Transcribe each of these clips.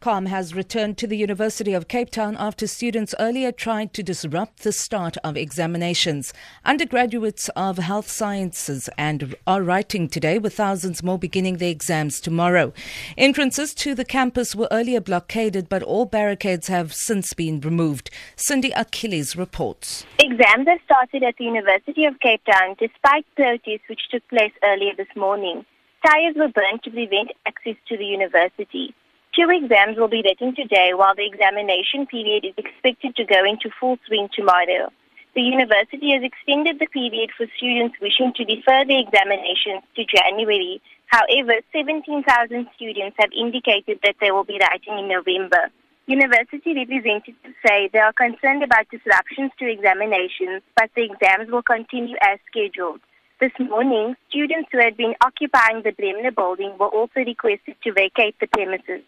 Calm has returned to the University of Cape Town after students earlier tried to disrupt the start of examinations. Undergraduates of health sciences and are writing today, with thousands more beginning their exams tomorrow. Entrances to the campus were earlier blockaded, but all barricades have since been removed. Cindy Achilles reports. Exams have started at the University of Cape Town despite protests which took place earlier this morning. Tires were burnt to prevent access to the university. Two exams will be written today while the examination period is expected to go into full swing tomorrow. The university has extended the period for students wishing to defer their examinations to January. However, 17,000 students have indicated that they will be writing in November. University representatives say they are concerned about disruptions to examinations, but the exams will continue as scheduled. This morning, students who had been occupying the Bremner building were also requested to vacate the premises.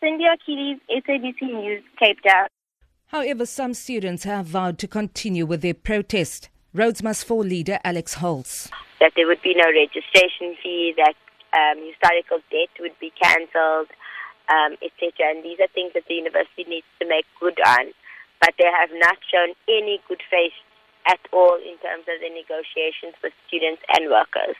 Cindy Achilles, SABC News, Cape Town. However, some students have vowed to continue with their protest. Rhodes Must Fall leader Alex Hotz. That there would be no registration fee, that um, historical debt would be cancelled, um, etc. And these are things that the university needs to make good on. But they have not shown any good faith at all in terms of the negotiations with students and workers.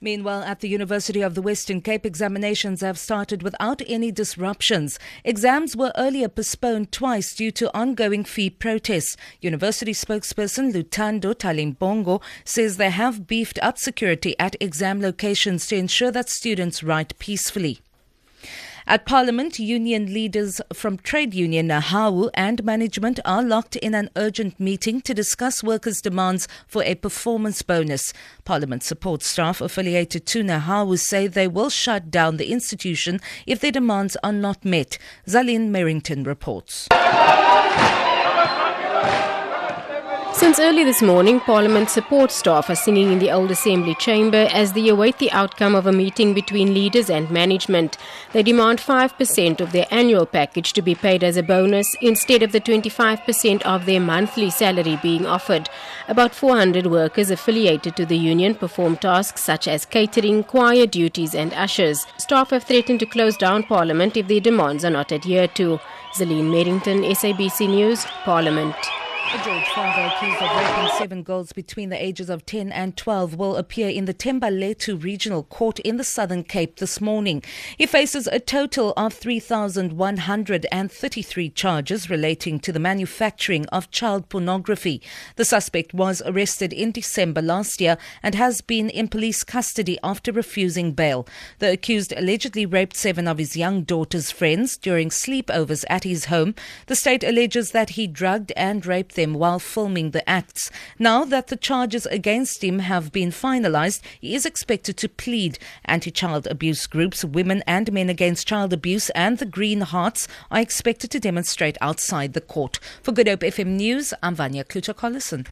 Meanwhile, at the University of the Western Cape, examinations have started without any disruptions. Exams were earlier postponed twice due to ongoing fee protests. University spokesperson Luthando Tyhalibongo says they have beefed up security at exam locations to ensure that students write peacefully. At Parliament, union leaders from trade union NEHAWU and management are locked in an urgent meeting to discuss workers' demands for a performance bonus. Parliament support staff affiliated to NEHAWU say they will shut down the institution if their demands are not met. Zaline Merrington reports. Since early this morning, Parliament support staff are singing in the Old Assembly chamber as they await the outcome of a meeting between leaders and management. They demand 5% of their annual package to be paid as a bonus instead of the 25% of their monthly salary being offered. About 400 workers affiliated to the union perform tasks such as catering, choir duties, and ushers. Staff have threatened to close down Parliament if their demands are not adhered to. Zaline Merrington, SABC News, Parliament. George father accused of raping seven girls between the ages of 10 and 12 will appear in the Thembalethu Regional Court in the Southern Cape this morning. He faces a total of 3,133 charges relating to the manufacturing of child pornography. The suspect was arrested in December last year and has been in police custody after refusing bail. The accused allegedly raped seven of his young daughter's friends during sleepovers at his home. The state alleges that he drugged and raped them while filming the acts. Now that the charges against him have been finalized, he is expected to plead. Anti child abuse groups, Women and Men Against Child Abuse, and the Green Hearts are expected to demonstrate outside the court. For Good Hope FM News, I'm Vanya Kluter-Collison.